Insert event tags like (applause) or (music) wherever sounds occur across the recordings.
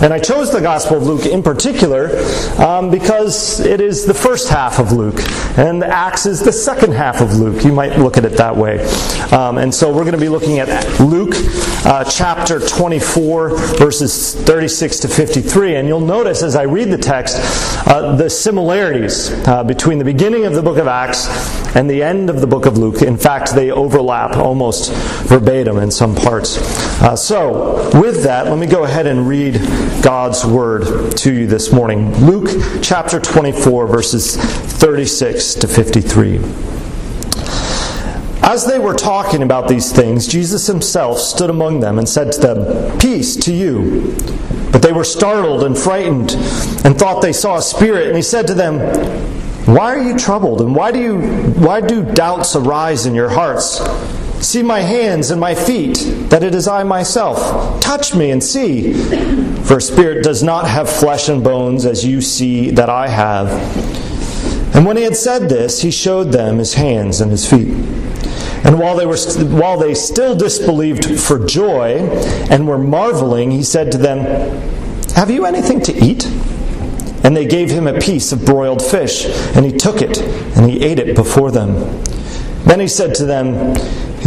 And I chose the Gospel of Luke in particular um, because it is the first half of Luke, and Acts is the second half of Luke. You might look at it that way. Um, and so we're going to be looking at Luke uh, chapter 24, verses 36 to 53. And you'll notice as I read the text uh, the similarities uh, between the beginning of the book of Acts and the end of the book of Luke. In fact, they overlap almost verbatim in some parts. Uh, so, with that, let me go ahead and read God's word to you this morning. Luke chapter 24, verses 36 to 53. As they were talking about these things, Jesus himself stood among them and said to them, Peace to you. But they were startled and frightened and thought they saw a spirit. And he said to them, Why are you troubled? And why do, you, why do doubts arise in your hearts? See my hands and my feet, that it is I myself. Touch me and see. For a spirit does not have flesh and bones, as you see that I have. And when he had said this, he showed them his hands and his feet. And while they, were, while they still disbelieved for joy and were marveling, he said to them, Have you anything to eat? And they gave him a piece of broiled fish, and he took it, and he ate it before them. Then he said to them,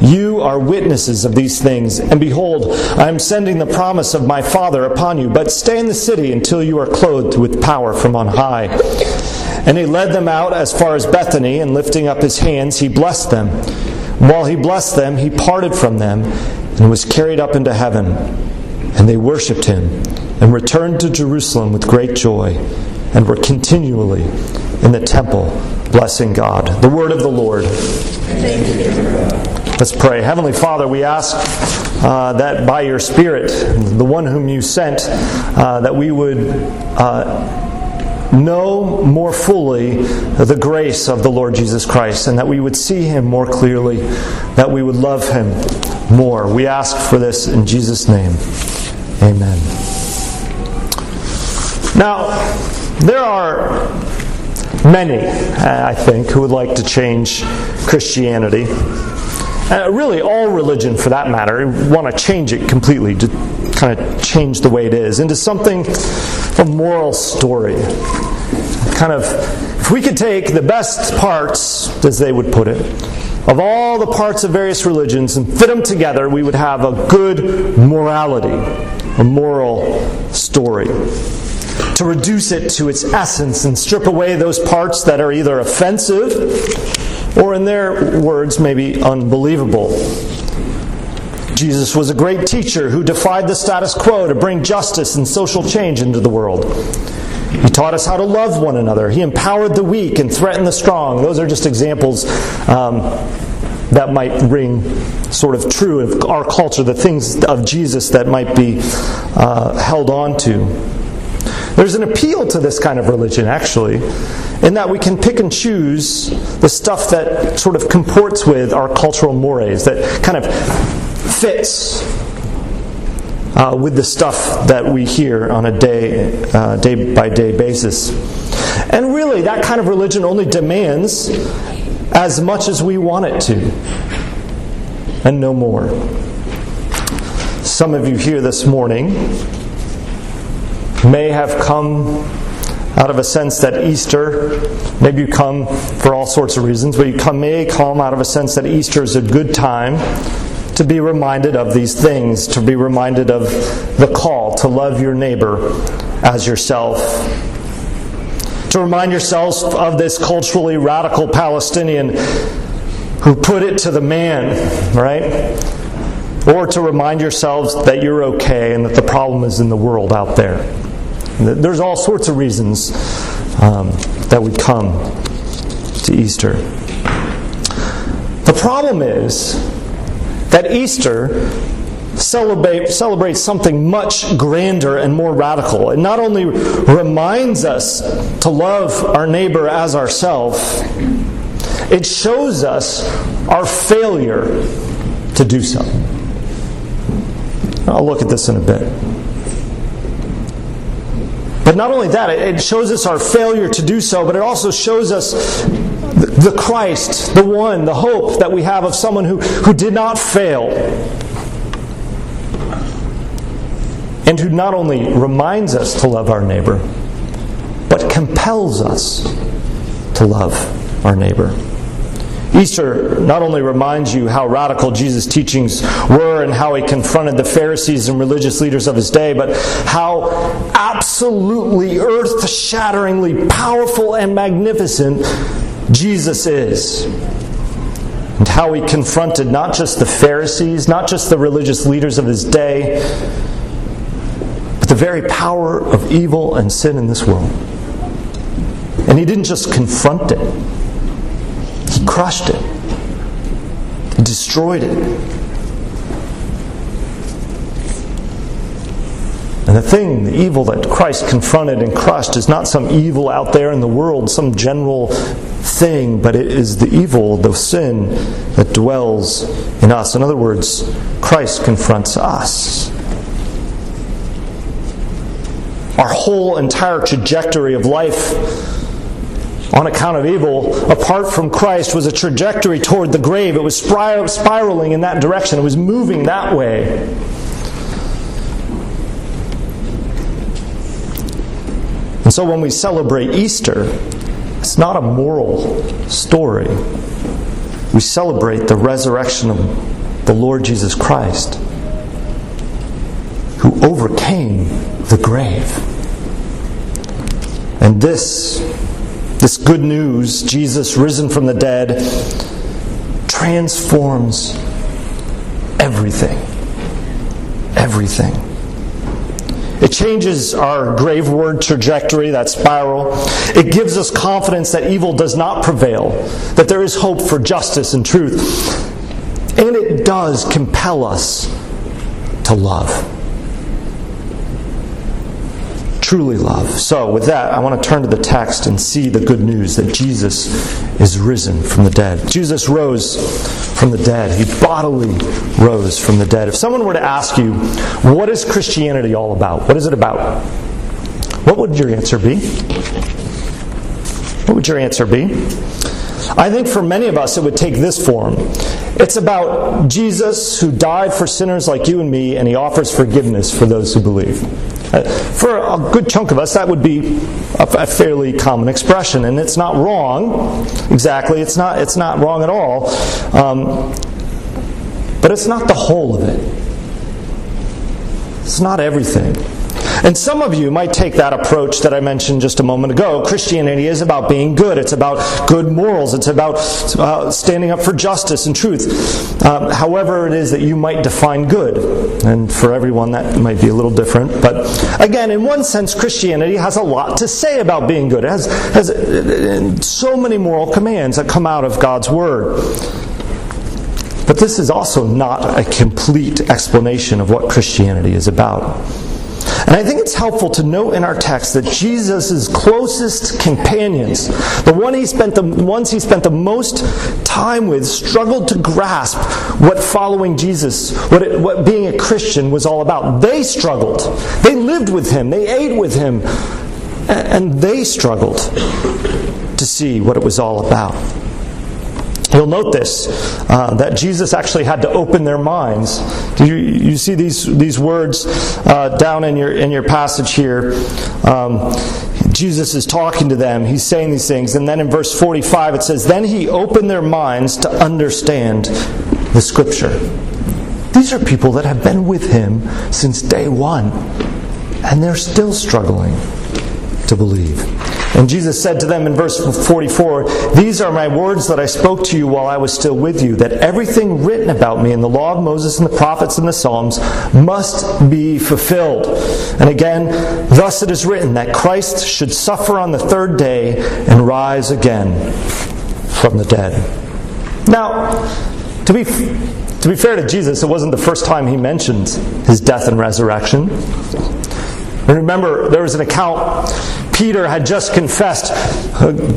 you are witnesses of these things and behold I am sending the promise of my father upon you. But stay in the city until you are clothed with power from on high. And he led them out as far as Bethany and lifting up his hands he blessed them. While he blessed them he parted from them and was carried up into heaven. And they worshipped him and returned to Jerusalem with great joy and were continually in the temple blessing God. The word of the Lord. Let's pray. Heavenly Father, we ask uh, that by your Spirit, the one whom you sent, uh, that we would. Uh, know more fully the grace of the Lord Jesus Christ and that we would see him more clearly, that we would love him more. We ask for this in Jesus' name. Amen. Now, there are many, I think, who would like to change Christianity. Uh, really, all religion for that matter, want to change it completely, to kind of change the way it is into something, a moral story. Kind of, if we could take the best parts, as they would put it, of all the parts of various religions and fit them together, we would have a good morality, a moral story to reduce it to its essence and strip away those parts that are either offensive or, in their words, maybe unbelievable. Jesus was a great teacher who defied the status quo to bring justice and social change into the world. He taught us how to love one another. He empowered the weak and threatened the strong. Those are just examples um, that might ring sort of true of our culture, the things of Jesus that might be uh, held on to. There's an appeal to this kind of religion, actually, in that we can pick and choose the stuff that sort of comports with our cultural mores, that kind of fits uh, with the stuff that we hear on a day uh, day by day basis. And really, that kind of religion only demands as much as we want it to, and no more. Some of you here this morning may have come out of a sense that Easter, maybe you come for all sorts of reasons, but you come, may come out of a sense that Easter is a good time to be reminded of these things, to be reminded of the call to love your neighbor as yourself. To remind yourselves of this culturally radical Palestinian who put it to the man, right? Or to remind yourselves that you're okay and that the problem is in the world out there. There's all sorts of reasons um, that we come to Easter. The problem is that Easter celebrate, celebrates something much grander and more radical. It not only reminds us to love our neighbor as ourselves, it shows us our failure to do so. I'll look at this in a bit. But not only that, it shows us our failure to do so, but it also shows us the Christ, the one, the hope that we have of someone who, who did not fail. And who not only reminds us to love our neighbor, but compels us to love our neighbor. Easter not only reminds you how radical Jesus' teachings were and how he confronted the Pharisees and religious leaders of his day, but how absolutely earth shatteringly powerful and magnificent Jesus is. And how he confronted not just the Pharisees, not just the religious leaders of his day, but the very power of evil and sin in this world. And he didn't just confront it, crushed it, destroyed it. And the thing, the evil that Christ confronted and crushed, is not some evil out there in the world, some general thing, but it is the evil, the sin that dwells in us. In other words, Christ confronts us. Our whole entire trajectory of life on account of evil, apart from Christ, was a trajectory toward the grave. It was spiraling in that direction, it was moving that way. And so when we celebrate Easter, it's not a moral story. We celebrate the resurrection of the Lord Jesus Christ, who overcame the grave. And this this good news, Jesus risen from the dead, transforms everything. Everything. It changes our grave graveward trajectory, that spiral. It gives us confidence that evil does not prevail, that there is hope for justice and truth. And it does compel us to love truly love. So, with that, I want to turn to the text and see the good news that Jesus is risen from the dead. Jesus rose from the dead, he bodily rose from the dead. If someone were to ask you, what is Christianity all about? What is it about? What would your answer be? What would your answer be? I think for many of us it would take this form. It's about Jesus who died for sinners like you and me, and he offers forgiveness for those who believe. Uh, for a good chunk of us, that would be a, fairly common expression, and it's not wrong. Exactly, it's not. It's not wrong at all. Um, but it's not the whole of it. It's not everything. And some of you might take that approach that I mentioned just a moment ago. Christianity is about being good, it's about good morals, it's about uh, standing up for justice and truth. Um, however, it is that you might define good. And for everyone, that might be a little different. But again, in one sense, Christianity has a lot to say about being good. It has, has so many moral commands that come out of God's Word. But this is also not a complete explanation of what Christianity is about. And I think it's helpful to note in our text that Jesus' closest companions, the one he spent the ones he spent the most time with, struggled to grasp what following Jesus, what, it, what being a Christian was all about. They struggled. They lived with him. They ate with him. And they struggled to see what it was all about. You'll note this uh, that Jesus actually had to open their minds. Do you, you see these, these words uh, down in your, in your passage here? Um, Jesus is talking to them, he's saying these things, and then in verse 45 it says, Then he opened their minds to understand the scripture. These are people that have been with him since day one, and they're still struggling to believe. And Jesus said to them in verse 44 These are my words that I spoke to you while I was still with you, that everything written about me in the law of Moses and the prophets and the Psalms must be fulfilled. And again, thus it is written that Christ should suffer on the third day and rise again from the dead. Now, to be To be fair to Jesus, it wasn't the first time he mentioned his death and resurrection. And remember, there was an account Peter had just confessed,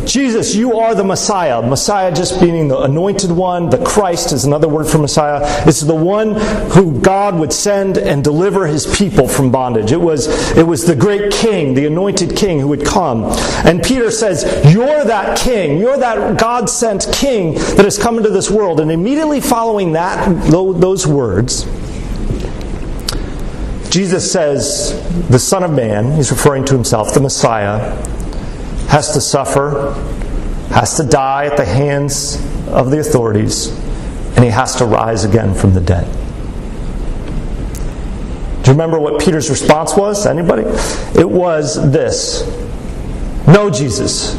Jesus, you are the Messiah. Messiah just meaning the anointed one. The Christ is another word for Messiah. It's the one who God would send and deliver his people from bondage. It was, it was the great king, the anointed king who would come. And Peter says, You're that king. You're that God sent king that has come into this world. And immediately following that, those words, Jesus says the Son of Man, he's referring to himself, the Messiah, has to suffer, has to die at the hands of the authorities, and he has to rise again from the dead. Do you remember what Peter's response was? Anybody? It was this No, Jesus.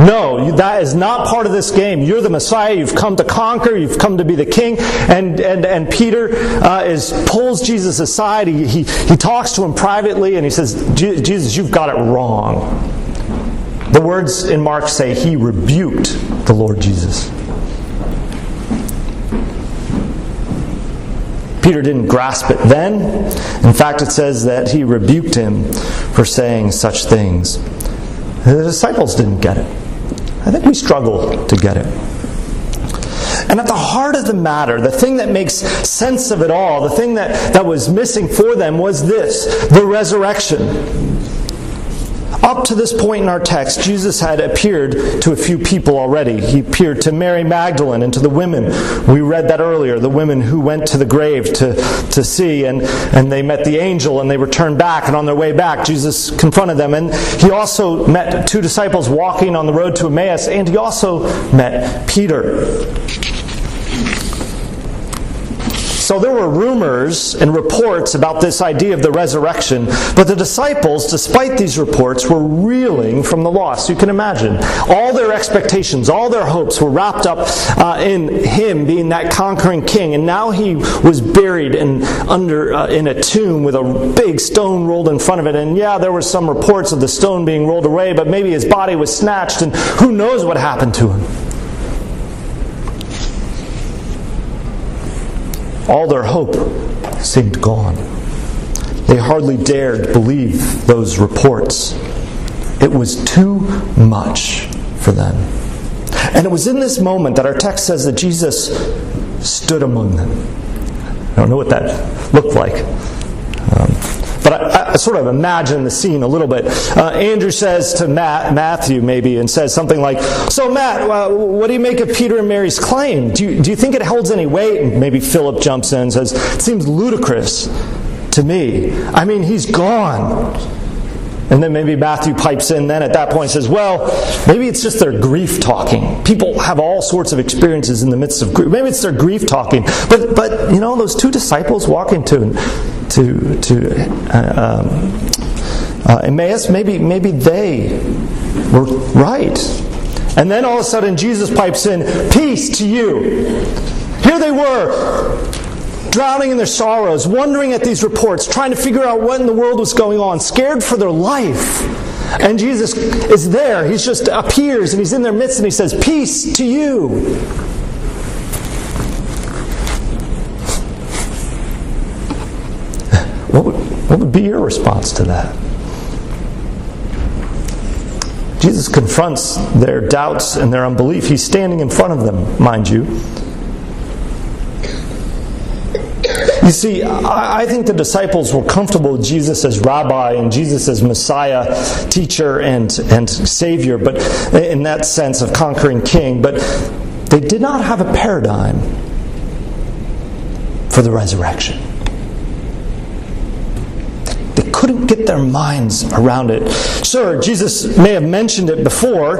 No, that is not part of this game. You're the Messiah. You've come to conquer. You've come to be the king. And, and, and Peter uh, is, pulls Jesus aside. He, he, he talks to him privately and he says, Jesus, you've got it wrong. The words in Mark say he rebuked the Lord Jesus. Peter didn't grasp it then. In fact, it says that he rebuked him for saying such things. The disciples didn't get it. I think we struggle to get it. And at the heart of the matter, the thing that makes sense of it all, the thing that, that was missing for them was this the resurrection. Up to this point in our text, Jesus had appeared to a few people already. He appeared to Mary Magdalene and to the women. We read that earlier, the women who went to the grave to, to see, and, and they met the angel and they returned back. And on their way back, Jesus confronted them. And he also met two disciples walking on the road to Emmaus, and he also met Peter. So there were rumors and reports about this idea of the resurrection, but the disciples, despite these reports, were reeling from the loss. You can imagine. All their expectations, all their hopes were wrapped up uh, in him being that conquering king, and now he was buried in, under, uh, in a tomb with a big stone rolled in front of it. And yeah, there were some reports of the stone being rolled away, but maybe his body was snatched, and who knows what happened to him. All their hope seemed gone. They hardly dared believe those reports. It was too much for them. And it was in this moment that our text says that Jesus stood among them. I don't know what that looked like. Um, but I, Sort of imagine the scene a little bit. Uh, Andrew says to Matt, Matthew, maybe, and says something like, So, Matt, uh, what do you make of Peter and Mary's claim? Do you, do you think it holds any weight? And maybe Philip jumps in and says, It seems ludicrous to me. I mean, he's gone. And then maybe Matthew pipes in then at that point says, well, maybe it's just their grief talking. People have all sorts of experiences in the midst of grief. Maybe it's their grief talking. But, but you know, those two disciples walk to, to, to uh, um, uh, Emmaus, maybe, maybe they were right. And then all of a sudden Jesus pipes in, peace to you. Here they were, drowning in their sorrows, wondering at these reports, trying to figure out what in the world was going on, scared for their life. And Jesus is there. He just appears and he's in their midst and he says, Peace to you. What would, what would be your response to that? Jesus confronts their doubts and their unbelief. He's standing in front of them, mind you. You see, I think the disciples were comfortable with Jesus as rabbi and Jesus as Messiah, teacher, and, and Savior, but in that sense of conquering king, but they did not have a paradigm for the resurrection. They couldn't get their minds around it. Sure, Jesus may have mentioned it before,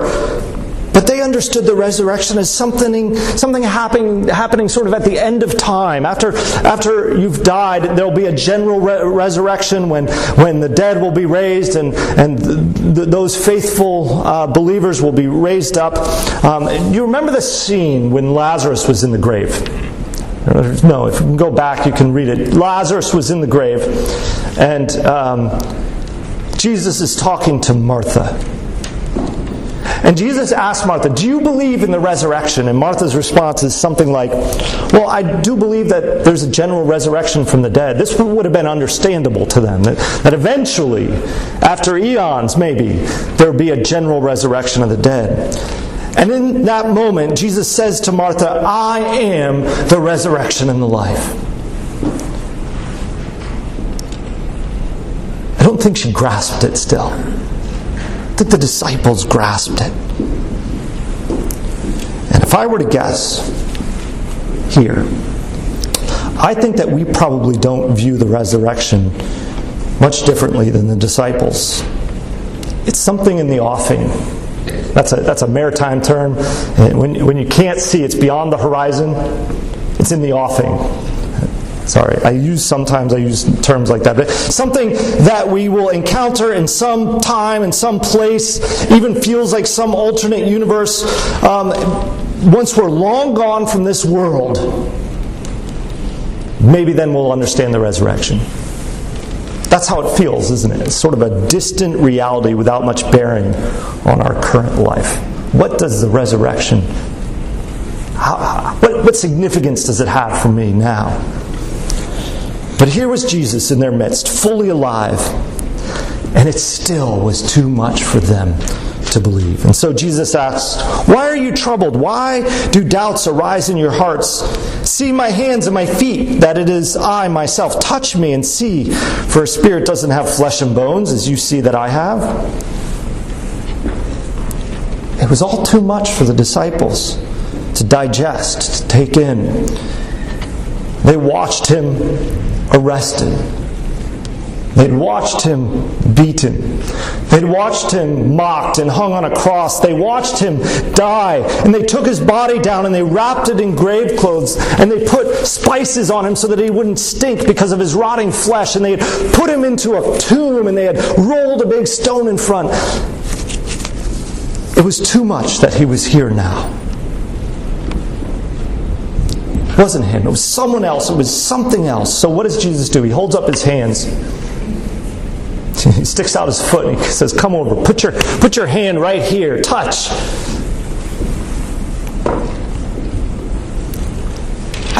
but they understood the resurrection as something, something happening, happening sort of at the end of time. After, after you've died, there'll be a general re- resurrection when, when the dead will be raised and, and th- those faithful uh, believers will be raised up. Um, you remember the scene when Lazarus was in the grave? No, if you can go back, you can read it. Lazarus was in the grave, and um, Jesus is talking to Martha. And Jesus asked Martha, Do you believe in the resurrection? And Martha's response is something like, Well, I do believe that there's a general resurrection from the dead. This would have been understandable to them, that, that eventually, after eons maybe, there would be a general resurrection of the dead. And in that moment, Jesus says to Martha, I am the resurrection and the life. I don't think she grasped it still. I think the disciples grasped it. And if I were to guess here, I think that we probably don't view the resurrection much differently than the disciples. It's something in the offing. That's a, that's a maritime term. When, when you can't see, it's beyond the horizon, it's in the offing. Sorry, I use sometimes I use terms like that, but something that we will encounter in some time, in some place, even feels like some alternate universe. Um, once we're long gone from this world, maybe then we'll understand the resurrection. That's how it feels, isn't it? It's sort of a distant reality without much bearing on our current life. What does the resurrection, how, what, what significance does it have for me now? But here was Jesus in their midst, fully alive, and it still was too much for them to believe. And so Jesus asked, Why are you troubled? Why do doubts arise in your hearts? See my hands and my feet, that it is I myself. Touch me and see, for a spirit doesn't have flesh and bones, as you see that I have. It was all too much for the disciples to digest, to take in. They watched him arrested They'd watched him beaten. They'd watched him mocked and hung on a cross. They watched him die. And they took his body down and they wrapped it in grave clothes. And they put spices on him so that he wouldn't stink because of his rotting flesh. And they had put him into a tomb and they had rolled a big stone in front. It was too much that he was here now. It wasn't him, it was someone else, it was something else. So, what does Jesus do? He holds up his hands. He (laughs) sticks out his foot and he says, Come over, put your, put your hand right here, touch.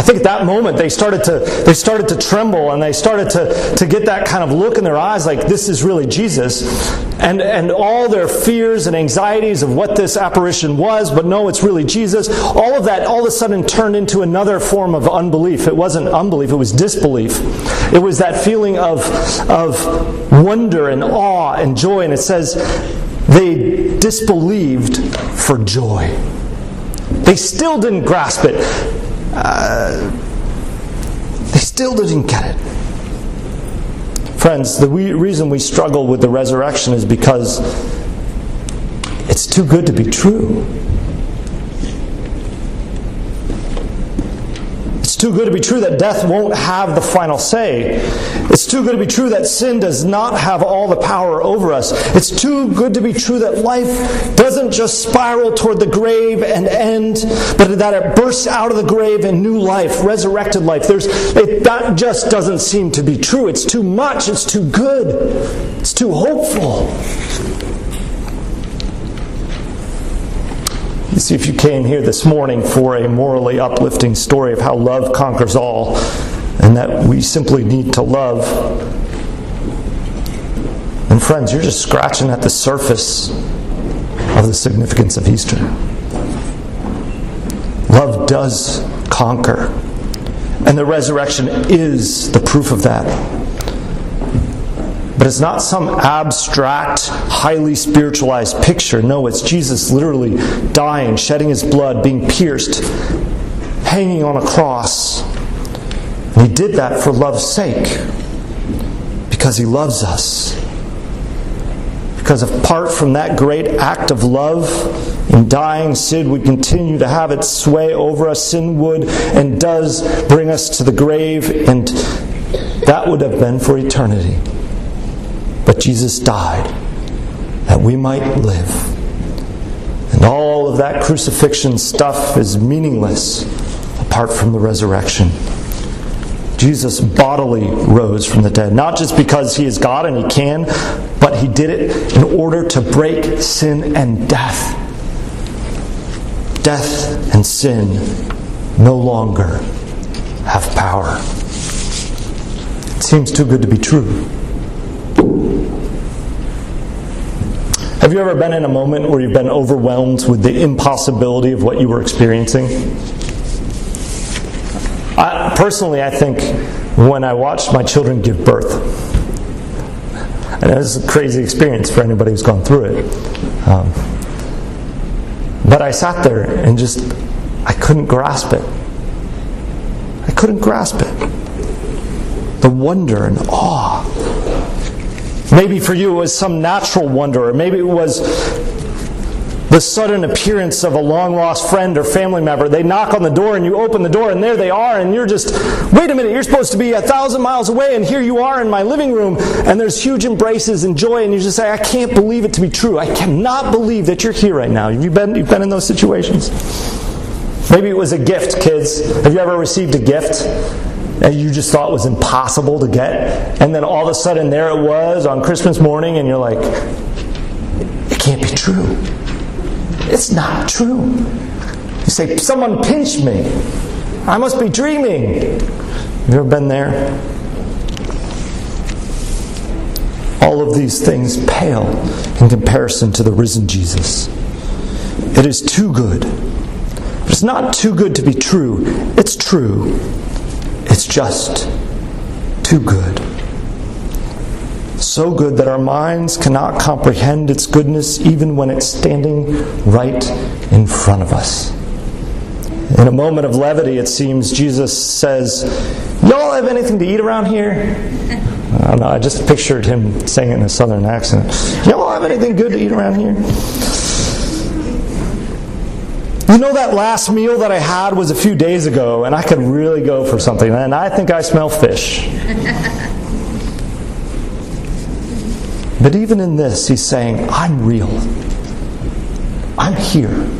I think at that moment they started to they started to tremble and they started to, to get that kind of look in their eyes like this is really Jesus. And and all their fears and anxieties of what this apparition was, but no, it's really Jesus. All of that all of a sudden turned into another form of unbelief. It wasn't unbelief, it was disbelief. It was that feeling of of wonder and awe and joy. And it says they disbelieved for joy. They still didn't grasp it uh, they still didn't get it. Friends, the reason we struggle with the resurrection is because it's too good to be true. Too good to be true that death won't have the final say. It's too good to be true that sin does not have all the power over us. It's too good to be true that life doesn't just spiral toward the grave and end, but that it bursts out of the grave in new life, resurrected life. There's, it, that just doesn't seem to be true. It's too much. It's too good. It's too hopeful. You see, if you came here this morning for a morally uplifting story of how love conquers all and that we simply need to love, and friends, you're just scratching at the surface of the significance of Easter. Love does conquer, and the resurrection is the proof of that. But it's not some abstract, highly spiritualized picture. No, it's Jesus literally dying, shedding his blood, being pierced, hanging on a cross. And he did that for love's sake, because he loves us. Because apart from that great act of love, in dying, sin would continue to have its sway over us. Sin would and does bring us to the grave, and that would have been for eternity. But Jesus died that we might live. And all of that crucifixion stuff is meaningless apart from the resurrection. Jesus bodily rose from the dead, not just because he is God and he can, but he did it in order to break sin and death death and sin no longer have power. It seems too good to be true. Have you ever been in a moment where you've been overwhelmed with the impossibility of what you were experiencing? I, personally, I think when I watched my children give birth, and it was a crazy experience for anybody who's gone through it. Um, but I sat there and just, I couldn't grasp it. I couldn't grasp it. The wonder and awe Maybe for you it was some natural wonder, or maybe it was the sudden appearance of a long lost friend or family member. They knock on the door and you open the door and there they are, and you're just, wait a minute, you're supposed to be a thousand miles away, and here you are in my living room, and there's huge embraces and joy, and you just say, I can't believe it to be true. I cannot believe that you're here right now. Have you been, you've been in those situations? Maybe it was a gift, kids. Have you ever received a gift? And you just thought was impossible to get. And then all of a sudden, there it was on Christmas morning, and you're like, it can't be true. It's not true. You say, someone pinched me. I must be dreaming. Have you ever been there? All of these things pale in comparison to the risen Jesus. It is too good. It's not too good to be true, it's true. It's just too good. So good that our minds cannot comprehend its goodness even when it's standing right in front of us. In a moment of levity, it seems, Jesus says, Y'all have anything to eat around here? I don't know, I just pictured him saying it in a southern accent. Y'all have anything good to eat around here? You know, that last meal that I had was a few days ago, and I could really go for something, and I think I smell fish. (laughs) but even in this, he's saying, I'm real. I'm here.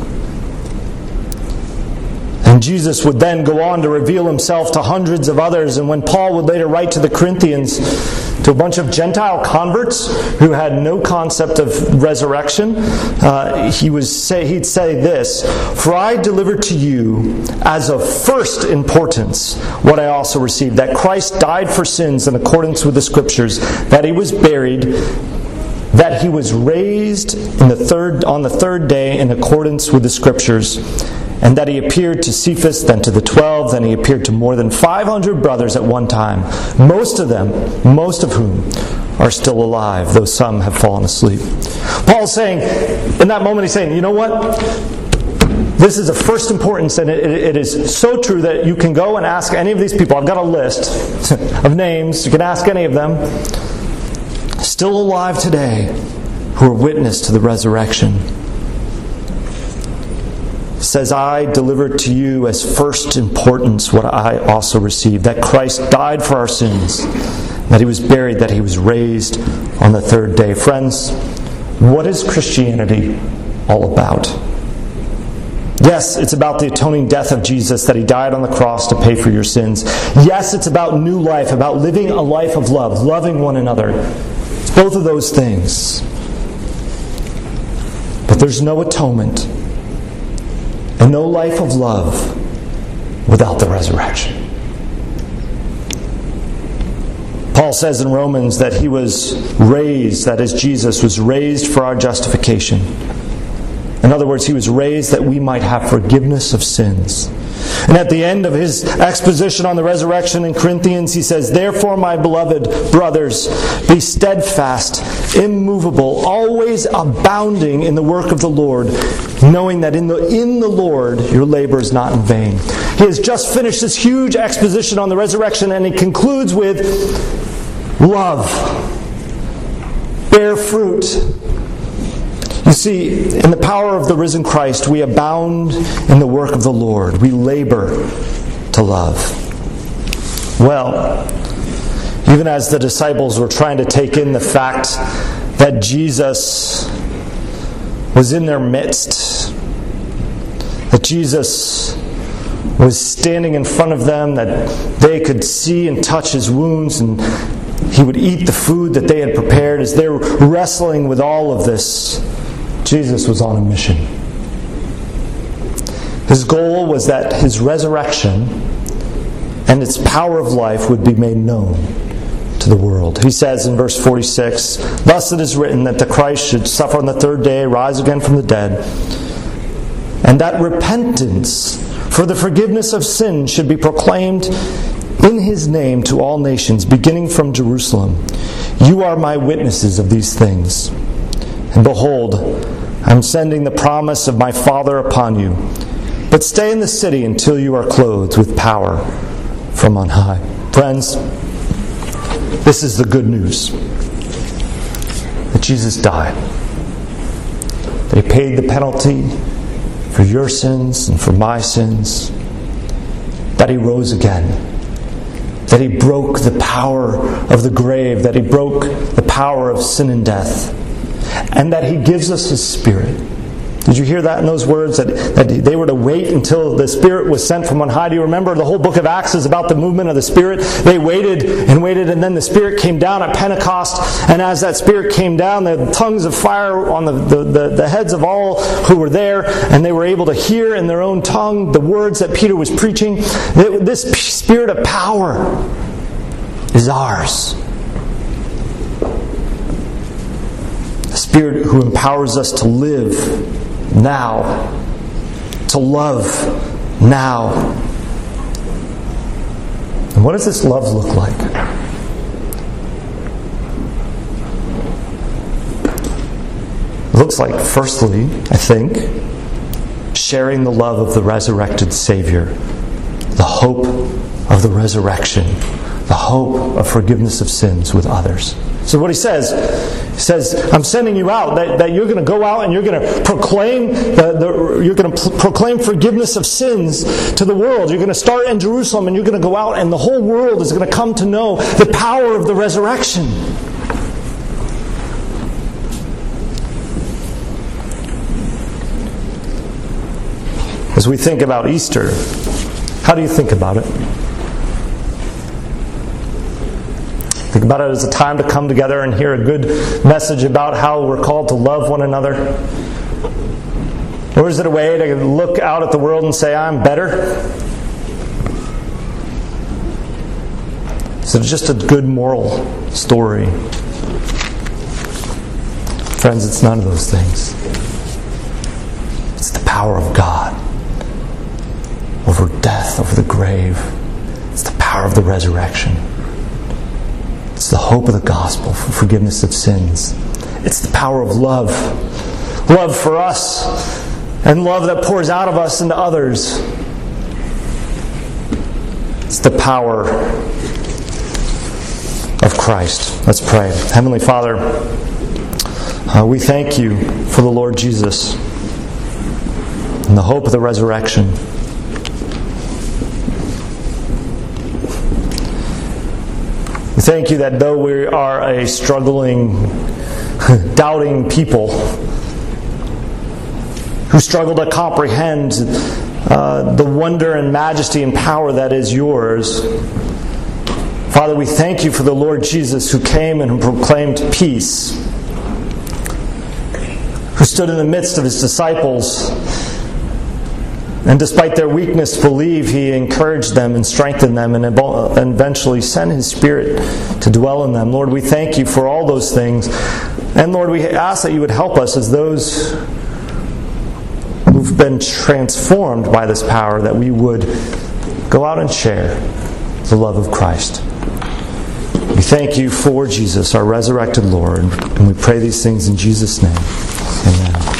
And Jesus would then go on to reveal himself to hundreds of others. And when Paul would later write to the Corinthians, to a bunch of Gentile converts who had no concept of resurrection, uh, he would say, he'd say this For I delivered to you as of first importance what I also received that Christ died for sins in accordance with the Scriptures, that he was buried that he was raised the third, on the third day in accordance with the scriptures and that he appeared to Cephas, then to the twelve, then he appeared to more than 500 brothers at one time, most of them, most of whom are still alive, though some have fallen asleep. Paul's saying, in that moment, he's saying, you know what? This is of first importance, and it, it is so true that you can go and ask any of these people. I've got a list (laughs) of names. You can ask any of them. Still alive today, who are witness to the resurrection says, I delivered to you as first importance what I also received that Christ died for our sins, that he was buried, that he was raised on the third day. Friends, what is Christianity all about? Yes, it's about the atoning death of Jesus, that he died on the cross to pay for your sins. Yes, it's about new life, about living a life of love, loving one another. It's both of those things. But there's no atonement and no life of love without the resurrection. Paul says in Romans that he was raised, that is, Jesus was raised for our justification. In other words, he was raised that we might have forgiveness of sins. And at the end of his exposition on the resurrection in Corinthians, he says, Therefore, my beloved brothers, be steadfast, immovable, always abounding in the work of the Lord, knowing that in the, in the Lord your labor is not in vain. He has just finished this huge exposition on the resurrection, and he concludes with love, bear fruit, you see, in the power of the risen Christ, we abound in the work of the Lord. We labor to love. Well, even as the disciples were trying to take in the fact that Jesus was in their midst, that Jesus was standing in front of them, that they could see and touch his wounds, and he would eat the food that they had prepared as they were wrestling with all of this. Jesus was on a mission. His goal was that his resurrection and its power of life would be made known to the world. He says in verse 46 Thus it is written that the Christ should suffer on the third day, rise again from the dead, and that repentance for the forgiveness of sin should be proclaimed in his name to all nations, beginning from Jerusalem. You are my witnesses of these things. And behold, I'm sending the promise of my Father upon you. But stay in the city until you are clothed with power from on high. Friends, this is the good news. That Jesus died, that He paid the penalty for your sins and for my sins, that He rose again, that He broke the power of the grave, that He broke the power of sin and death, and that He gives us His Spirit did you hear that in those words? That, that they were to wait until the Spirit was sent from on high. Do you remember the whole book of Acts is about the movement of the Spirit? They waited and waited, and then the Spirit came down at Pentecost. And as that Spirit came down, the tongues of fire on the, the, the, the heads of all who were there, and they were able to hear in their own tongue the words that Peter was preaching. This Spirit of power is ours. Spirit who empowers us to live now, to love now. And what does this love look like? It looks like, firstly, I think, sharing the love of the resurrected Savior, the hope of the resurrection, the hope of forgiveness of sins with others. So, what he says, he says, I'm sending you out, that, that you're going to go out and you're going to proclaim, the, the, you're going to proclaim forgiveness of sins to the world. You're going to start in Jerusalem and you're going to go out, and the whole world is going to come to know the power of the resurrection. As we think about Easter, how do you think about it? Think about it as a time to come together and hear a good message about how we're called to love one another. Or is it a way to look out at the world and say, I'm better? Is it just a good moral story? Friends, it's none of those things. It's the power of God over death, over the grave. It's the power of the resurrection. It's the hope of the gospel for forgiveness of sins. It's the power of love. Love for us and love that pours out of us into others. It's the power of Christ. Let's pray. Heavenly Father, uh, we thank you for the Lord Jesus and the hope of the resurrection. Thank you that though we are a struggling, (laughs) doubting people who struggle to comprehend uh, the wonder and majesty and power that is yours, Father, we thank you for the Lord Jesus who came and who proclaimed peace, who stood in the midst of his disciples and despite their weakness believe, he encouraged them and strengthened them and eventually sent his spirit to dwell in them. Lord, we thank you for all those things. And Lord, we ask that you would help us as those who've been transformed by this power, that we would go out and share the love of Christ. We thank you for Jesus, our resurrected Lord, and we pray these things in Jesus' name. Amen.